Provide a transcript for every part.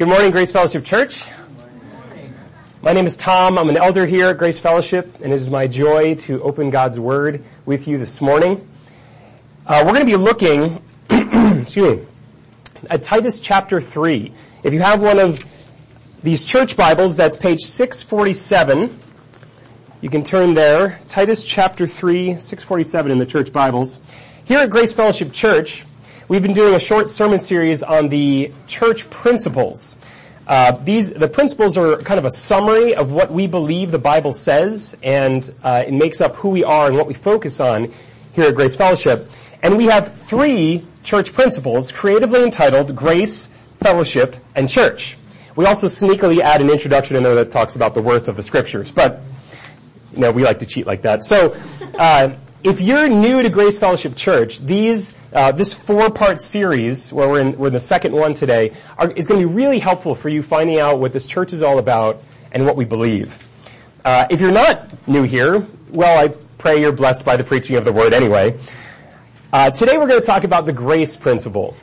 Good morning, Grace Fellowship Church. My name is Tom. I'm an elder here at Grace Fellowship, and it is my joy to open God's Word with you this morning. Uh, we're going to be looking, excuse me, at Titus chapter 3. If you have one of these church Bibles, that's page 647. You can turn there. Titus chapter 3, 647 in the church Bibles. Here at Grace Fellowship Church, we've been doing a short sermon series on the church principles. Uh, these the principles are kind of a summary of what we believe the Bible says, and uh, it makes up who we are and what we focus on here at Grace Fellowship. And we have three church principles creatively entitled Grace, Fellowship, and Church. We also sneakily add an introduction in there that talks about the worth of the scriptures, but you know we like to cheat like that. So. Uh, if you're new to Grace Fellowship Church, these uh, this four-part series, where we're in, we're in the second one today, are, is going to be really helpful for you finding out what this church is all about and what we believe. Uh, if you're not new here, well, I pray you're blessed by the preaching of the Word anyway. Uh, today we're going to talk about the grace principle.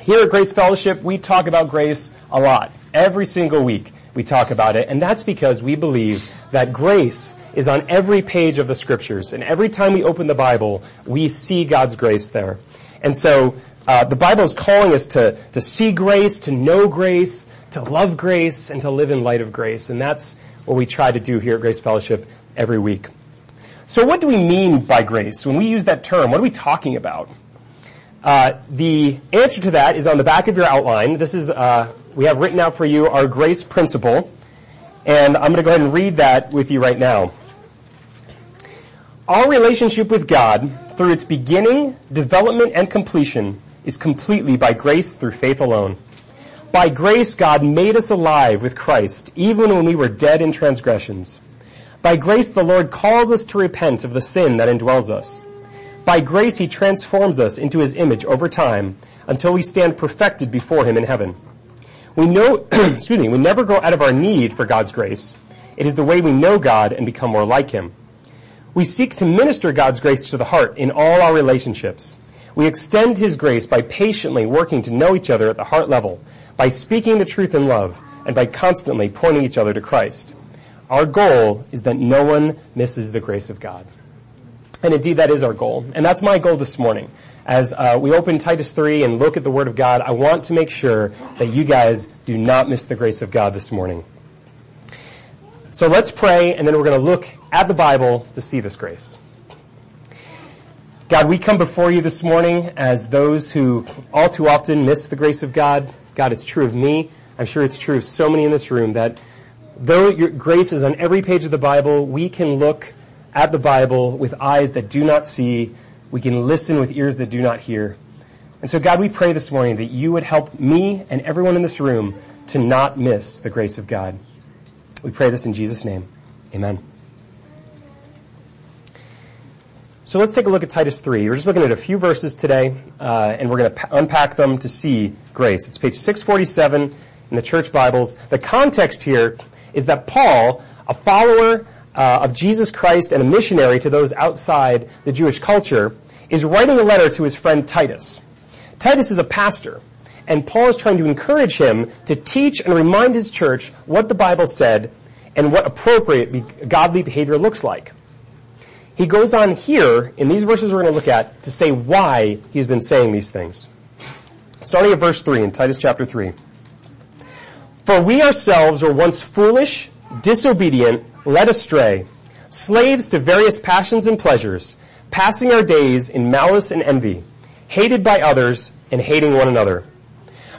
Here at Grace Fellowship, we talk about grace a lot. Every single week we talk about it, and that's because we believe that grace is on every page of the scriptures. And every time we open the Bible, we see God's grace there. And so, uh, the Bible is calling us to, to see grace, to know grace, to love grace, and to live in light of grace. And that's what we try to do here at Grace Fellowship every week. So what do we mean by grace? When we use that term, what are we talking about? Uh, the answer to that is on the back of your outline. This is, uh, we have written out for you our grace principle. And I'm going to go ahead and read that with you right now. Our relationship with God, through its beginning, development, and completion, is completely by grace through faith alone. By grace, God made us alive with Christ, even when we were dead in transgressions. By grace, the Lord calls us to repent of the sin that indwells us. By grace, He transforms us into His image over time until we stand perfected before Him in heaven. We know, excuse me, we never grow out of our need for God's grace. It is the way we know God and become more like Him. We seek to minister God's grace to the heart in all our relationships. We extend His grace by patiently working to know each other at the heart level, by speaking the truth in love, and by constantly pointing each other to Christ. Our goal is that no one misses the grace of God. And indeed that is our goal. And that's my goal this morning. As uh, we open Titus 3 and look at the Word of God, I want to make sure that you guys do not miss the grace of God this morning. So let's pray, and then we're going to look at the Bible to see this grace. God, we come before you this morning as those who all too often miss the grace of God. God, it's true of me. I'm sure it's true of so many in this room that though your grace is on every page of the Bible, we can look at the Bible with eyes that do not see. We can listen with ears that do not hear. And so God, we pray this morning that you would help me and everyone in this room to not miss the grace of God. We pray this in Jesus' name. Amen. So let's take a look at Titus 3. We're just looking at a few verses today, uh, and we're going to unpack them to see grace. It's page 647 in the church Bibles. The context here is that Paul, a follower uh, of Jesus Christ and a missionary to those outside the Jewish culture, is writing a letter to his friend Titus. Titus is a pastor, and Paul is trying to encourage him to teach and remind his church what the Bible said and what appropriate godly behavior looks like. He goes on here, in these verses we're going to look at, to say why he's been saying these things. Starting at verse 3 in Titus chapter 3. For we ourselves were once foolish, disobedient, led astray, slaves to various passions and pleasures, passing our days in malice and envy, hated by others and hating one another.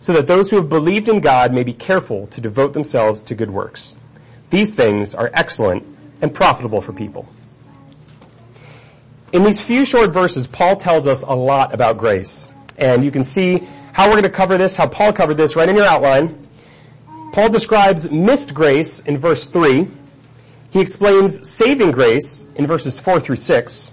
so that those who have believed in God may be careful to devote themselves to good works. These things are excellent and profitable for people. In these few short verses, Paul tells us a lot about grace. And you can see how we're going to cover this, how Paul covered this right in your outline. Paul describes missed grace in verse 3. He explains saving grace in verses 4 through 6.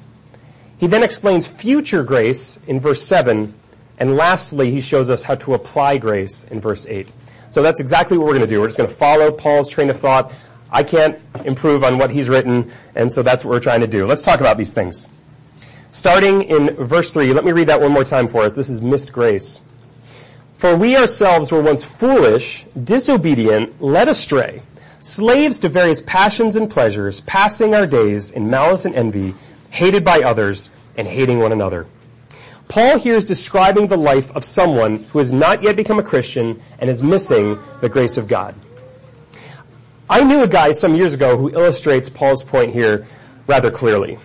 He then explains future grace in verse 7. And lastly, he shows us how to apply grace in verse 8. So that's exactly what we're going to do. We're just going to follow Paul's train of thought. I can't improve on what he's written, and so that's what we're trying to do. Let's talk about these things. Starting in verse 3, let me read that one more time for us. This is missed grace. For we ourselves were once foolish, disobedient, led astray, slaves to various passions and pleasures, passing our days in malice and envy, hated by others, and hating one another. Paul here is describing the life of someone who has not yet become a Christian and is missing the grace of God. I knew a guy some years ago who illustrates Paul's point here rather clearly.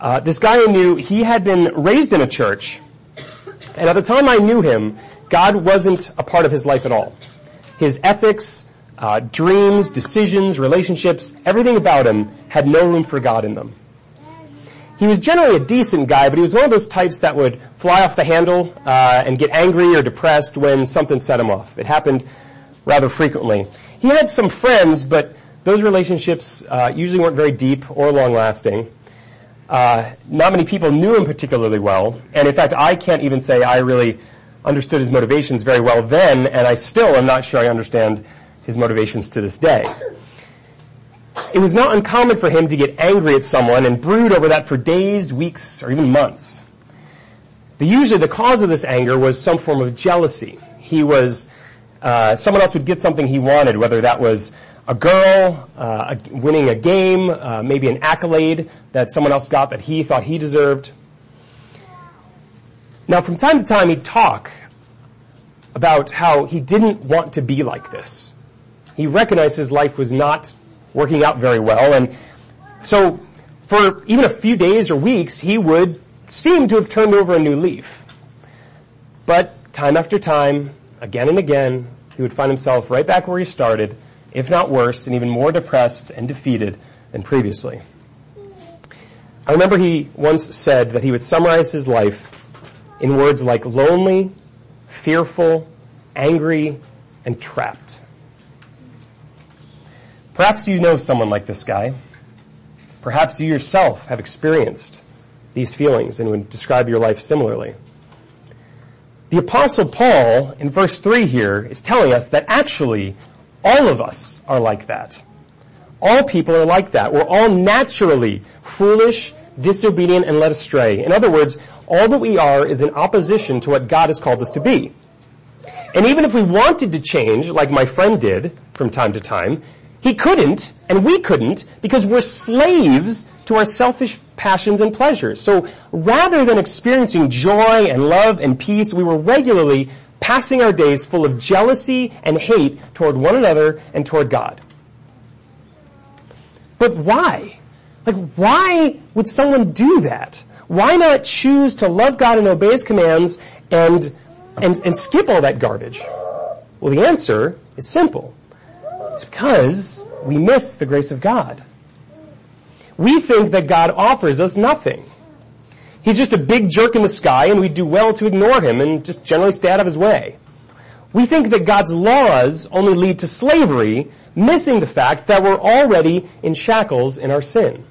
Uh, this guy I knew, he had been raised in a church, and at the time I knew him, God wasn't a part of his life at all. His ethics, uh, dreams, decisions, relationships, everything about him had no room for God in them. He was generally a decent guy, but he was one of those types that would fly off the handle uh, and get angry or depressed when something set him off. It happened rather frequently. He had some friends, but those relationships uh, usually weren't very deep or long-lasting. Uh, not many people knew him particularly well, and in fact, I can't even say I really understood his motivations very well then, and I still am not sure I understand his motivations to this day. It was not uncommon for him to get angry at someone and brood over that for days, weeks, or even months. The, usually the cause of this anger was some form of jealousy. He was, uh, someone else would get something he wanted, whether that was a girl, uh, winning a game, uh, maybe an accolade that someone else got that he thought he deserved. Now, from time to time, he'd talk about how he didn't want to be like this. He recognized his life was not working out very well, and so for even a few days or weeks, he would seem to have turned over a new leaf. But time after time, again and again, he would find himself right back where he started, if not worse, and even more depressed and defeated than previously. I remember he once said that he would summarize his life in words like lonely, fearful, angry, and trapped. Perhaps you know someone like this guy. Perhaps you yourself have experienced these feelings and would describe your life similarly. The apostle Paul in verse 3 here is telling us that actually all of us are like that. All people are like that. We're all naturally foolish, disobedient, and led astray. In other words, all that we are is in opposition to what God has called us to be. And even if we wanted to change, like my friend did from time to time, he couldn't, and we couldn't, because we're slaves to our selfish passions and pleasures. So rather than experiencing joy and love and peace, we were regularly passing our days full of jealousy and hate toward one another and toward God. But why? Like, why would someone do that? Why not choose to love God and obey His commands and, and, and skip all that garbage? Well, the answer is simple. It's because we miss the grace of God. We think that God offers us nothing. He's just a big jerk in the sky and we do well to ignore him and just generally stay out of his way. We think that God's laws only lead to slavery, missing the fact that we're already in shackles in our sin.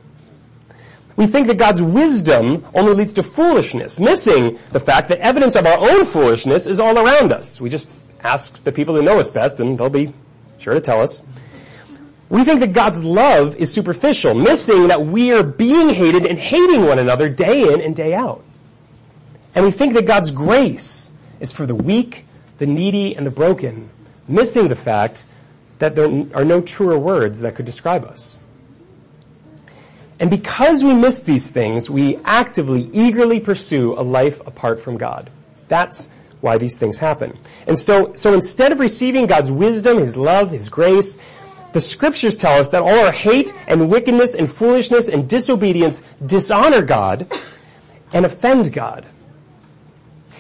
We think that God's wisdom only leads to foolishness, missing the fact that evidence of our own foolishness is all around us. We just ask the people who know us best and they'll be sure to tell us. We think that God's love is superficial, missing that we are being hated and hating one another day in and day out. And we think that God's grace is for the weak, the needy, and the broken, missing the fact that there are no truer words that could describe us. And because we miss these things, we actively, eagerly pursue a life apart from God. That's why these things happen. And so, so instead of receiving God's wisdom, His love, His grace, the scriptures tell us that all our hate and wickedness and foolishness and disobedience dishonor God and offend God.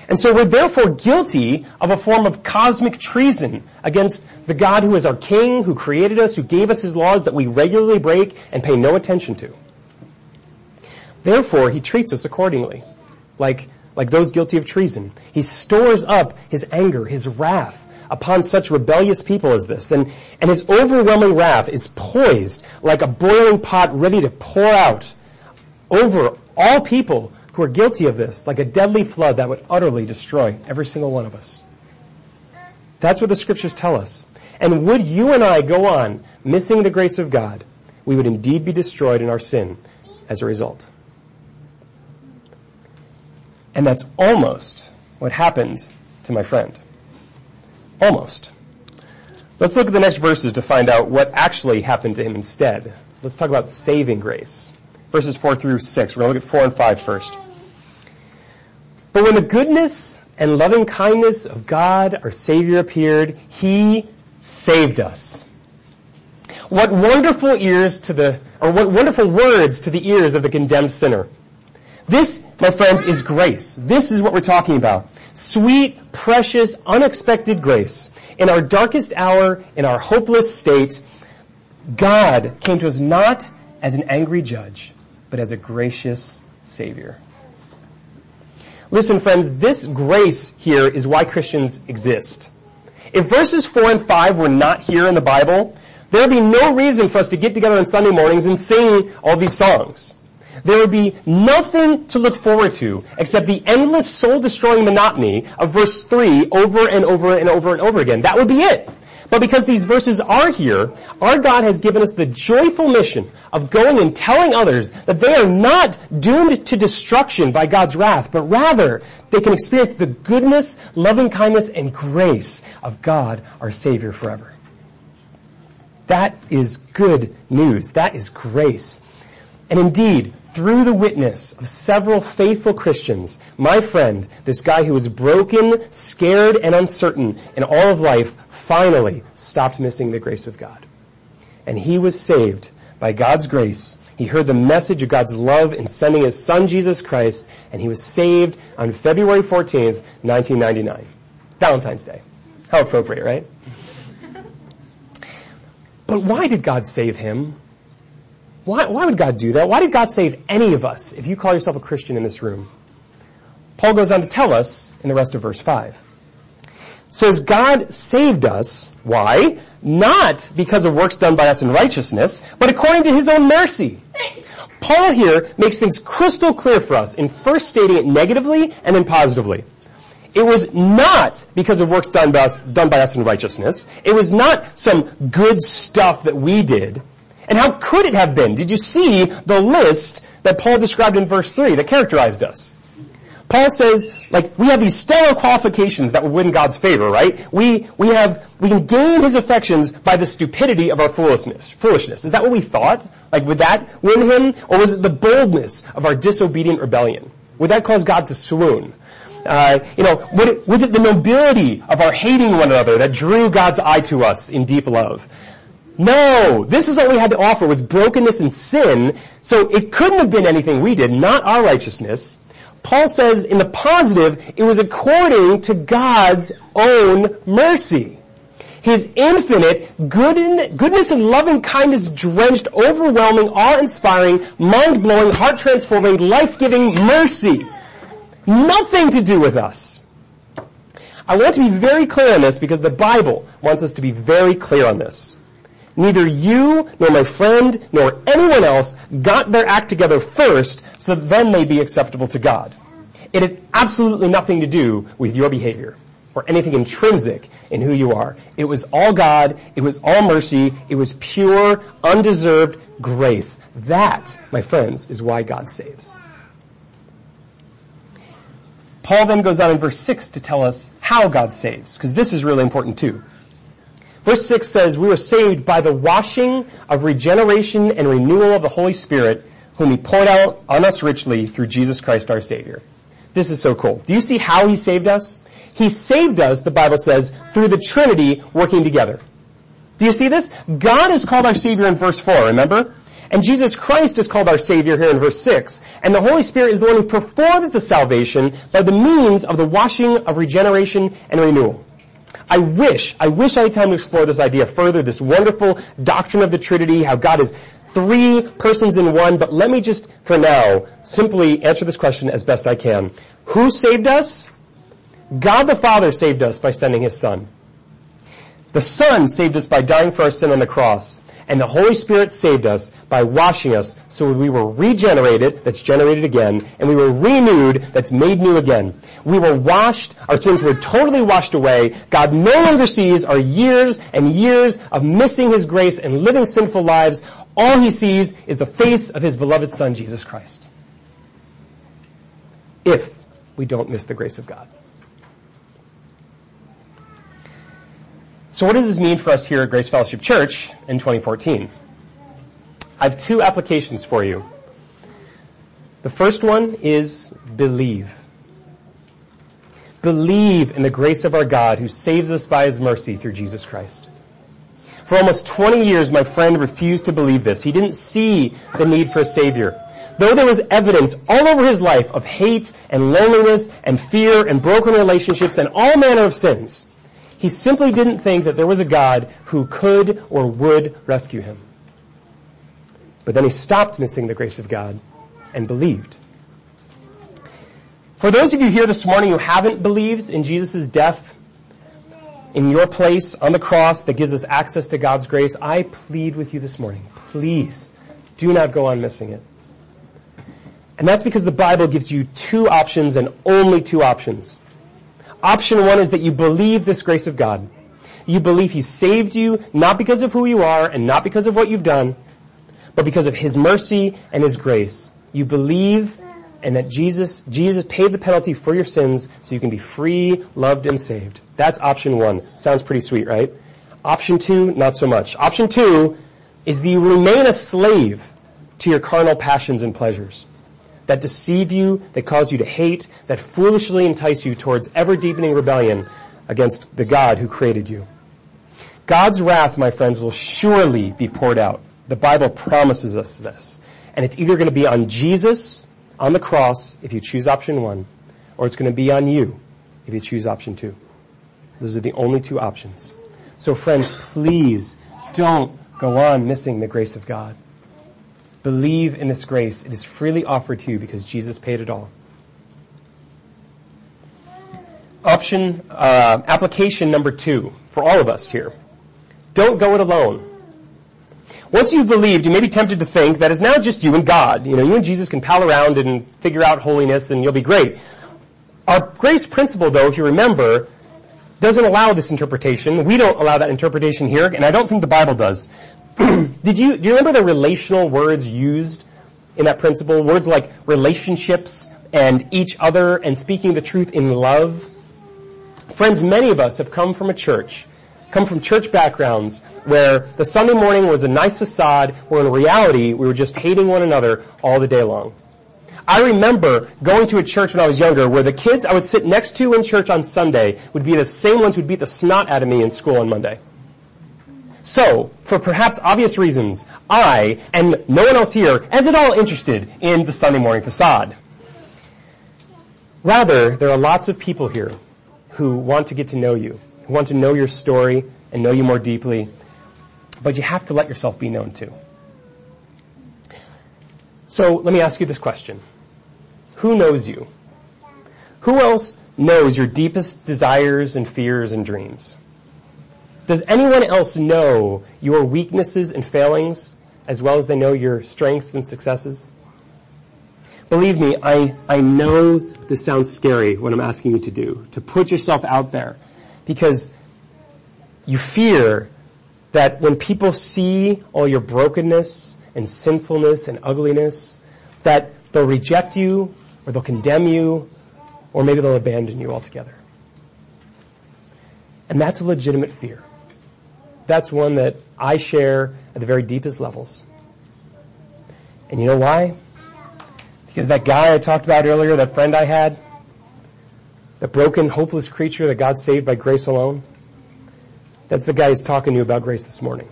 And so we're therefore guilty of a form of cosmic treason against the God who is our King, who created us, who gave us His laws that we regularly break and pay no attention to. Therefore, he treats us accordingly, like, like those guilty of treason. He stores up his anger, his wrath, upon such rebellious people as this. And, and his overwhelming wrath is poised like a boiling pot ready to pour out over all people who are guilty of this, like a deadly flood that would utterly destroy every single one of us. That's what the scriptures tell us. And would you and I go on missing the grace of God, we would indeed be destroyed in our sin as a result. And that's almost what happened to my friend. Almost. Let's look at the next verses to find out what actually happened to him instead. Let's talk about saving grace. Verses 4 through 6. We're going to look at 4 and 5 first. But when the goodness and loving kindness of God, our Savior, appeared, He saved us. What wonderful ears to the, or what wonderful words to the ears of the condemned sinner. This, my friends, is grace. This is what we're talking about. Sweet, precious, unexpected grace. In our darkest hour, in our hopeless state, God came to us not as an angry judge, but as a gracious Savior. Listen friends, this grace here is why Christians exist. If verses 4 and 5 were not here in the Bible, there would be no reason for us to get together on Sunday mornings and sing all these songs. There would be nothing to look forward to except the endless soul-destroying monotony of verse 3 over and over and over and over again. That would be it. But because these verses are here, our God has given us the joyful mission of going and telling others that they are not doomed to destruction by God's wrath, but rather they can experience the goodness, loving kindness, and grace of God, our Savior forever. That is good news. That is grace. And indeed, through the witness of several faithful Christians, my friend, this guy who was broken, scared, and uncertain in all of life, finally stopped missing the grace of God. And he was saved by God's grace. He heard the message of God's love in sending his son Jesus Christ, and he was saved on February 14th, 1999. Valentine's Day. How appropriate, right? But why did God save him? Why, why would God do that? Why did God save any of us if you call yourself a Christian in this room? Paul goes on to tell us in the rest of verse 5 It says God saved us. Why? Not because of works done by us in righteousness, but according to his own mercy. Paul here makes things crystal clear for us in first stating it negatively and then positively. It was not because of works done by us, done by us in righteousness. It was not some good stuff that we did. And how could it have been? Did you see the list that Paul described in verse 3 that characterized us? Paul says, like, we have these stellar qualifications that would win God's favor, right? We, we have, we can gain his affections by the stupidity of our foolishness. Foolishness. Is that what we thought? Like, would that win him? Or was it the boldness of our disobedient rebellion? Would that cause God to swoon? Uh, you know, it, was it the nobility of our hating one another that drew God's eye to us in deep love? No, this is all we had to offer was brokenness and sin, so it couldn't have been anything we did, not our righteousness. Paul says in the positive, it was according to God's own mercy. His infinite good goodness and loving kindness drenched, overwhelming, awe-inspiring, mind-blowing, heart-transforming, life-giving mercy. Nothing to do with us. I want to be very clear on this because the Bible wants us to be very clear on this. Neither you, nor my friend, nor anyone else got their act together first so that then they be acceptable to God. It had absolutely nothing to do with your behavior or anything intrinsic in who you are. It was all God. It was all mercy. It was pure, undeserved grace. That, my friends, is why God saves. Paul then goes on in verse 6 to tell us how God saves, because this is really important too. Verse 6 says, we were saved by the washing of regeneration and renewal of the Holy Spirit, whom he poured out on us richly through Jesus Christ our Savior. This is so cool. Do you see how he saved us? He saved us, the Bible says, through the Trinity working together. Do you see this? God is called our Savior in verse 4, remember? And Jesus Christ is called our Savior here in verse 6. And the Holy Spirit is the one who performs the salvation by the means of the washing of regeneration and renewal. I wish, I wish I had time to explore this idea further, this wonderful doctrine of the Trinity, how God is three persons in one, but let me just, for now, simply answer this question as best I can. Who saved us? God the Father saved us by sending His Son. The Son saved us by dying for our sin on the cross. And the Holy Spirit saved us by washing us so we were regenerated, that's generated again, and we were renewed, that's made new again. We were washed, our sins were totally washed away. God no longer sees our years and years of missing His grace and living sinful lives. All He sees is the face of His beloved Son, Jesus Christ. If we don't miss the grace of God. So what does this mean for us here at Grace Fellowship Church in 2014? I have two applications for you. The first one is believe. Believe in the grace of our God who saves us by his mercy through Jesus Christ. For almost 20 years, my friend refused to believe this. He didn't see the need for a savior. Though there was evidence all over his life of hate and loneliness and fear and broken relationships and all manner of sins, he simply didn't think that there was a God who could or would rescue him. But then he stopped missing the grace of God and believed. For those of you here this morning who haven't believed in Jesus' death in your place on the cross that gives us access to God's grace, I plead with you this morning, please do not go on missing it. And that's because the Bible gives you two options and only two options. Option one is that you believe this grace of God. You believe He saved you not because of who you are and not because of what you've done, but because of His mercy and His grace. You believe and that Jesus, Jesus paid the penalty for your sins so you can be free, loved, and saved. That's option one. Sounds pretty sweet, right? Option two, not so much. Option two is that you remain a slave to your carnal passions and pleasures that deceive you, that cause you to hate, that foolishly entice you towards ever deepening rebellion against the God who created you. God's wrath, my friends, will surely be poured out. The Bible promises us this. And it's either going to be on Jesus on the cross if you choose option one, or it's going to be on you if you choose option two. Those are the only two options. So friends, please don't go on missing the grace of God. Believe in this grace. It is freely offered to you because Jesus paid it all. Option, uh, application number two for all of us here. Don't go it alone. Once you've believed, you may be tempted to think that it's now just you and God. You know, you and Jesus can pal around and figure out holiness and you'll be great. Our grace principle though, if you remember, doesn't allow this interpretation. We don't allow that interpretation here, and I don't think the Bible does. Did you, do you remember the relational words used in that principle? Words like relationships and each other and speaking the truth in love? Friends, many of us have come from a church, come from church backgrounds where the Sunday morning was a nice facade where in reality we were just hating one another all the day long. I remember going to a church when I was younger where the kids I would sit next to in church on Sunday would be the same ones who would beat the snot out of me in school on Monday. So, for perhaps obvious reasons, I, and no one else here, is at all interested in the Sunday morning facade. Rather, there are lots of people here who want to get to know you, who want to know your story and know you more deeply, but you have to let yourself be known too. So, let me ask you this question. Who knows you? Who else knows your deepest desires and fears and dreams? Does anyone else know your weaknesses and failings as well as they know your strengths and successes? Believe me, I, I know this sounds scary what I'm asking you to do, to put yourself out there because you fear that when people see all your brokenness and sinfulness and ugliness, that they'll reject you or they'll condemn you or maybe they'll abandon you altogether. And that's a legitimate fear that's one that I share at the very deepest levels. And you know why? Because that guy I talked about earlier, that friend I had, the broken, hopeless creature that God saved by grace alone, that's the guy who's talking to you about grace this morning.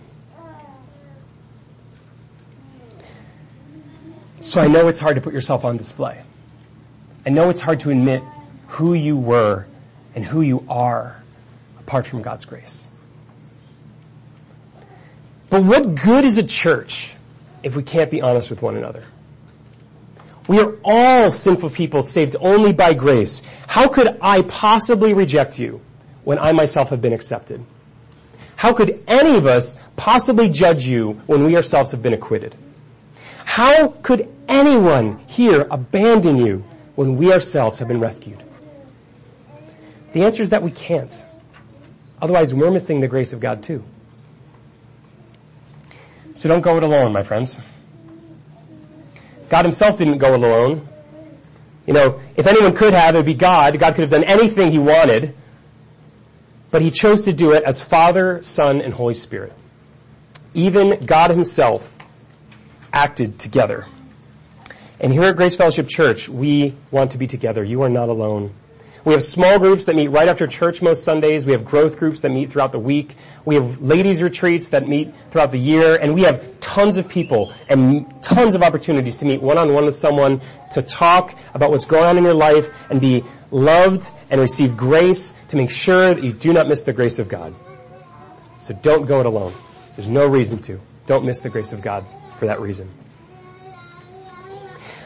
So I know it's hard to put yourself on display. I know it's hard to admit who you were and who you are apart from God's grace. But what good is a church if we can't be honest with one another? We are all sinful people saved only by grace. How could I possibly reject you when I myself have been accepted? How could any of us possibly judge you when we ourselves have been acquitted? How could anyone here abandon you when we ourselves have been rescued? The answer is that we can't. Otherwise, we're missing the grace of God too. So don't go it alone, my friends. God himself didn't go alone. You know, if anyone could have, it would be God. God could have done anything he wanted. But he chose to do it as Father, Son, and Holy Spirit. Even God himself acted together. And here at Grace Fellowship Church, we want to be together. You are not alone. We have small groups that meet right after church most Sundays. We have growth groups that meet throughout the week. We have ladies retreats that meet throughout the year. And we have tons of people and tons of opportunities to meet one-on-one with someone to talk about what's going on in your life and be loved and receive grace to make sure that you do not miss the grace of God. So don't go it alone. There's no reason to. Don't miss the grace of God for that reason.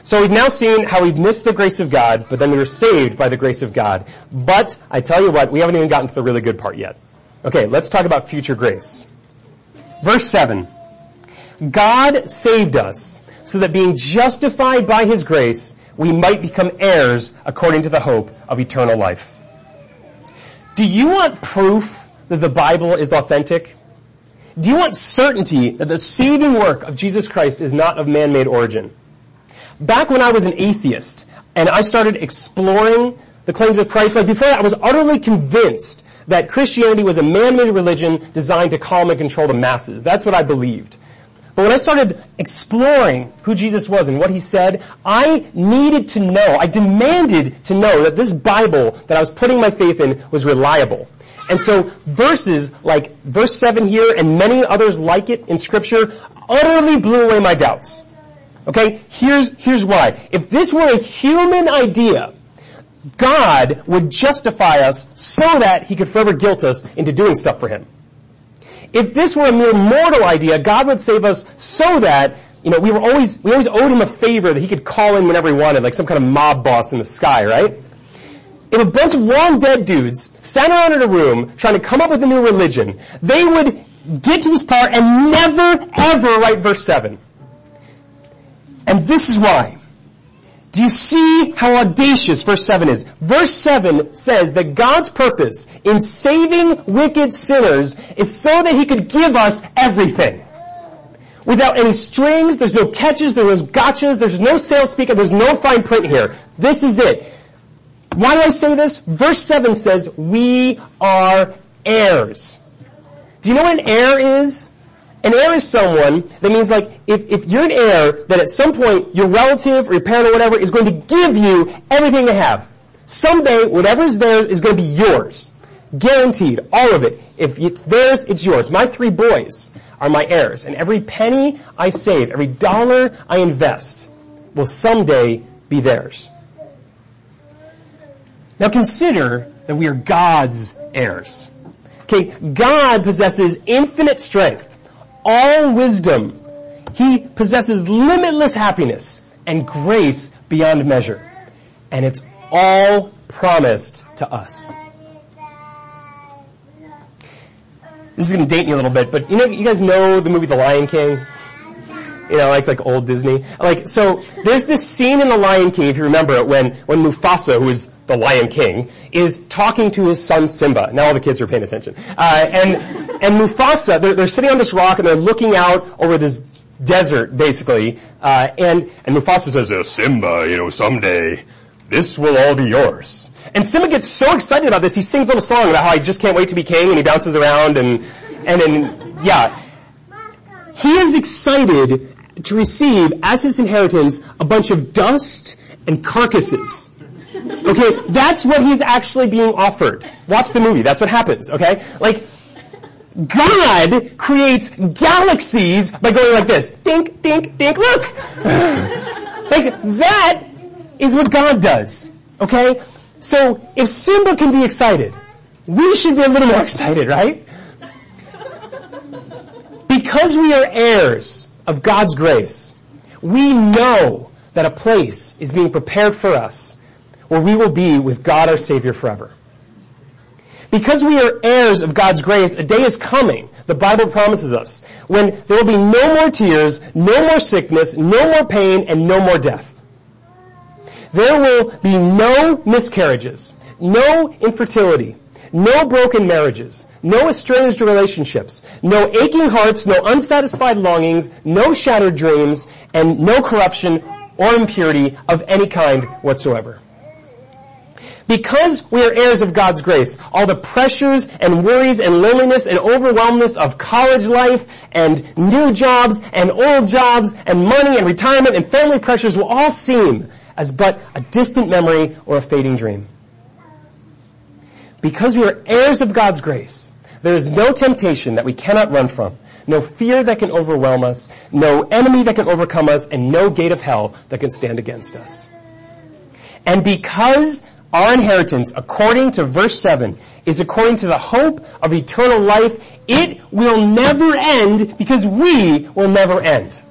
So we've now seen how we've missed the grace of God, but then we were saved by the grace of God. But I tell you what, we haven't even gotten to the really good part yet. Okay, let's talk about future grace. Verse 7. God saved us so that being justified by His grace, we might become heirs according to the hope of eternal life. Do you want proof that the Bible is authentic? Do you want certainty that the saving work of Jesus Christ is not of man-made origin? Back when I was an atheist and I started exploring the claims of Christ, like before that I was utterly convinced that Christianity was a man-made religion designed to calm and control the masses. That's what I believed. But when I started exploring who Jesus was and what he said, I needed to know, I demanded to know that this Bible that I was putting my faith in was reliable. And so verses like verse 7 here and many others like it in scripture utterly blew away my doubts. Okay, here's, here's why. If this were a human idea, God would justify us so that he could forever guilt us into doing stuff for him. If this were a mere mortal idea, God would save us so that, you know, we were always, we always owed him a favor that he could call in whenever he wanted, like some kind of mob boss in the sky, right? If a bunch of long dead dudes sat around in a room trying to come up with a new religion, they would get to this part and never ever write verse 7. And this is why. Do you see how audacious verse 7 is? Verse 7 says that God's purpose in saving wicked sinners is so that He could give us everything. Without any strings, there's no catches, there's no gotchas, there's no sales speak, there's no fine print here. This is it. Why do I say this? Verse 7 says, we are heirs. Do you know what an heir is? An heir is someone that means like, if, if you're an heir, that at some point your relative or your parent or whatever is going to give you everything they have. Someday, whatever's theirs is going to be yours. Guaranteed. All of it. If it's theirs, it's yours. My three boys are my heirs, and every penny I save, every dollar I invest, will someday be theirs. Now consider that we are God's heirs. Okay, God possesses infinite strength all wisdom. He possesses limitless happiness and grace beyond measure. And it's all promised to us. This is going to date me a little bit, but you know, you guys know the movie The Lion King? You know, like, like old Disney. Like, so, there's this scene in The Lion King, if you remember it, when, when Mufasa, who is the Lion King, is talking to his son Simba. Now all the kids are paying attention. Uh, and, and Mufasa, they're, they're sitting on this rock and they're looking out over this desert, basically, uh, and, and Mufasa says, oh, Simba, you know, someday, this will all be yours. And Simba gets so excited about this, he sings a little song about how he just can't wait to be king, and he bounces around, and, and then, yeah. He is excited to receive as his inheritance a bunch of dust and carcasses. Okay, that's what he's actually being offered. Watch the movie, that's what happens, okay? Like, God creates galaxies by going like this. Dink, dink, dink, look! like, that is what God does, okay? So, if Simba can be excited, we should be a little more excited, right? Because we are heirs, of God's grace, we know that a place is being prepared for us where we will be with God our Savior forever. Because we are heirs of God's grace, a day is coming, the Bible promises us, when there will be no more tears, no more sickness, no more pain, and no more death. There will be no miscarriages, no infertility, no broken marriages, no estranged relationships, no aching hearts, no unsatisfied longings, no shattered dreams, and no corruption or impurity of any kind whatsoever. Because we are heirs of God's grace, all the pressures and worries and loneliness and overwhelmness of college life and new jobs and old jobs and money and retirement and family pressures will all seem as but a distant memory or a fading dream. Because we are heirs of God's grace, there is no temptation that we cannot run from, no fear that can overwhelm us, no enemy that can overcome us, and no gate of hell that can stand against us. And because our inheritance, according to verse 7, is according to the hope of eternal life, it will never end because we will never end.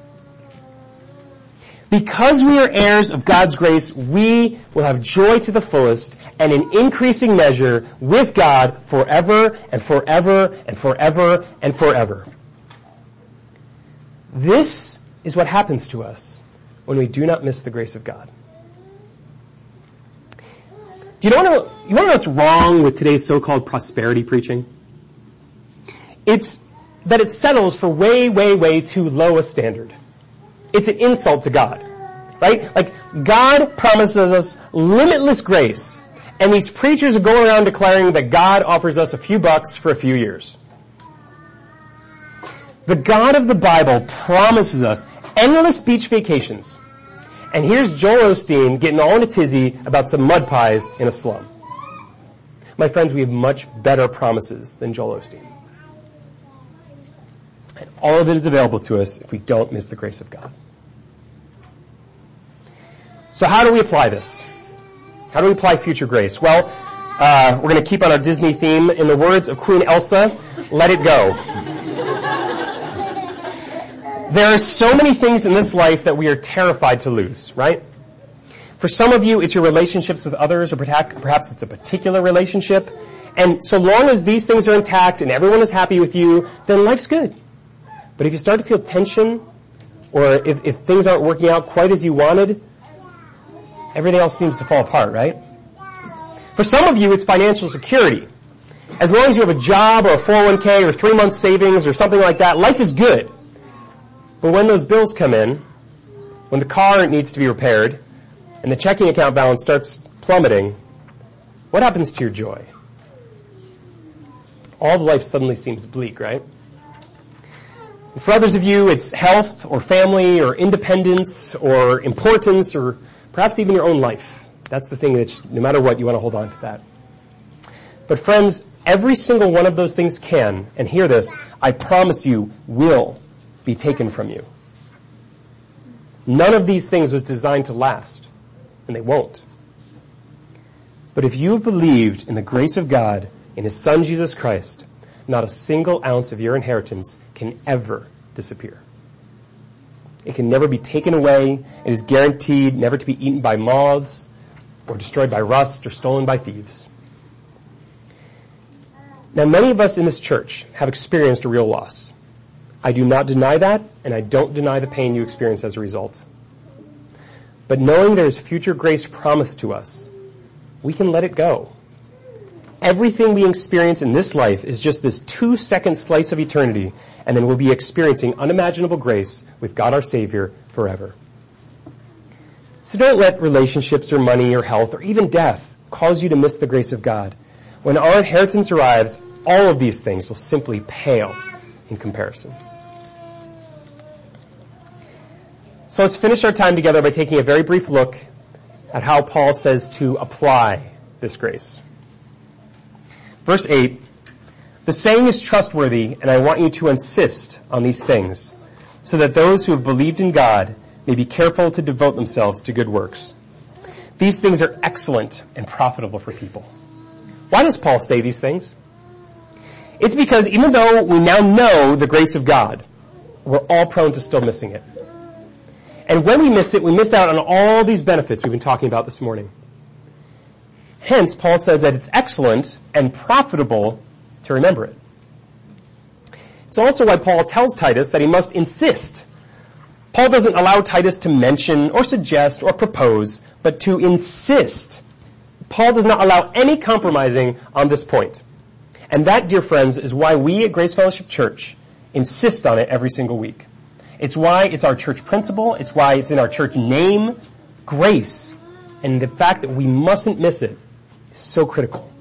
Because we are heirs of God's grace, we will have joy to the fullest and in increasing measure with God forever and forever and forever and forever. This is what happens to us when we do not miss the grace of God. You know, you want to know what's wrong with today's so-called prosperity preaching? It's that it settles for way, way, way too low a standard. It's an insult to God. Right? Like, God promises us limitless grace, and these preachers are going around declaring that God offers us a few bucks for a few years. The God of the Bible promises us endless beach vacations. And here's Joel Osteen getting all in a tizzy about some mud pies in a slum. My friends, we have much better promises than Joel Osteen. And all of it is available to us if we don't miss the grace of God. So how do we apply this? How do we apply future grace? Well, uh, we're going to keep on our Disney theme. In the words of Queen Elsa, let it go. There are so many things in this life that we are terrified to lose, right? For some of you, it's your relationships with others, or perhaps it's a particular relationship. And so long as these things are intact and everyone is happy with you, then life's good. But if you start to feel tension, or if, if things aren't working out quite as you wanted, everything else seems to fall apart, right? For some of you, it's financial security. As long as you have a job or a 401k or three months savings or something like that, life is good. But when those bills come in, when the car needs to be repaired, and the checking account balance starts plummeting, what happens to your joy? All of life suddenly seems bleak, right? For others of you, it's health or family or independence or importance or Perhaps even your own life. That's the thing that no matter what, you want to hold on to that. But friends, every single one of those things can, and hear this, I promise you, will be taken from you. None of these things was designed to last, and they won't. But if you have believed in the grace of God, in His Son Jesus Christ, not a single ounce of your inheritance can ever disappear. It can never be taken away. It is guaranteed never to be eaten by moths or destroyed by rust or stolen by thieves. Now many of us in this church have experienced a real loss. I do not deny that, and I don't deny the pain you experience as a result. But knowing there is future grace promised to us, we can let it go. Everything we experience in this life is just this two second slice of eternity and then we'll be experiencing unimaginable grace with God our Savior forever. So don't let relationships or money or health or even death cause you to miss the grace of God. When our inheritance arrives, all of these things will simply pale in comparison. So let's finish our time together by taking a very brief look at how Paul says to apply this grace. Verse 8, the saying is trustworthy, and I want you to insist on these things, so that those who have believed in God may be careful to devote themselves to good works. These things are excellent and profitable for people. Why does Paul say these things? It's because even though we now know the grace of God, we're all prone to still missing it. And when we miss it, we miss out on all these benefits we've been talking about this morning. Hence, Paul says that it's excellent and profitable to remember it. It's also why Paul tells Titus that he must insist. Paul doesn't allow Titus to mention or suggest or propose, but to insist. Paul does not allow any compromising on this point. And that, dear friends, is why we at Grace Fellowship Church insist on it every single week. It's why it's our church principle. It's why it's in our church name, grace. And the fact that we mustn't miss it is so critical.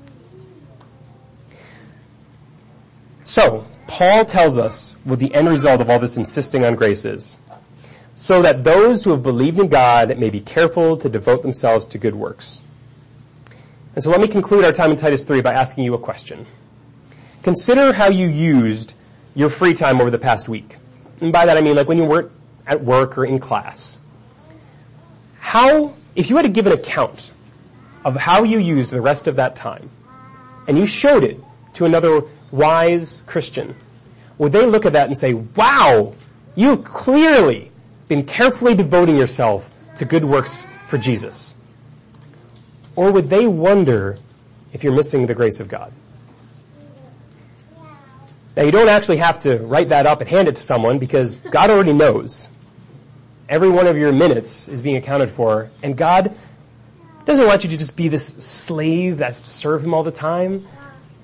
So, Paul tells us what the end result of all this insisting on grace is. So that those who have believed in God may be careful to devote themselves to good works. And so let me conclude our time in Titus 3 by asking you a question. Consider how you used your free time over the past week. And by that I mean like when you weren't at work or in class. How, if you had to give an account of how you used the rest of that time, and you showed it to another wise Christian, would they look at that and say, wow, you've clearly been carefully devoting yourself to good works for Jesus? Or would they wonder if you're missing the grace of God? Now you don't actually have to write that up and hand it to someone because God already knows. Every one of your minutes is being accounted for and God doesn't want you to just be this slave that's to serve Him all the time.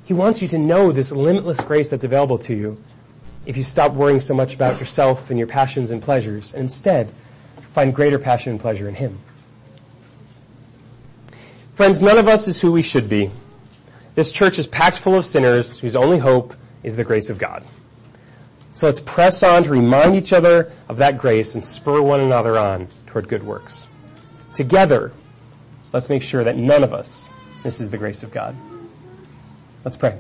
He wants you to know this limitless grace that's available to you if you stop worrying so much about yourself and your passions and pleasures and instead find greater passion and pleasure in Him. Friends, none of us is who we should be. This church is packed full of sinners whose only hope is the grace of God. So let's press on to remind each other of that grace and spur one another on toward good works. Together, let's make sure that none of us misses the grace of God. Let's pray.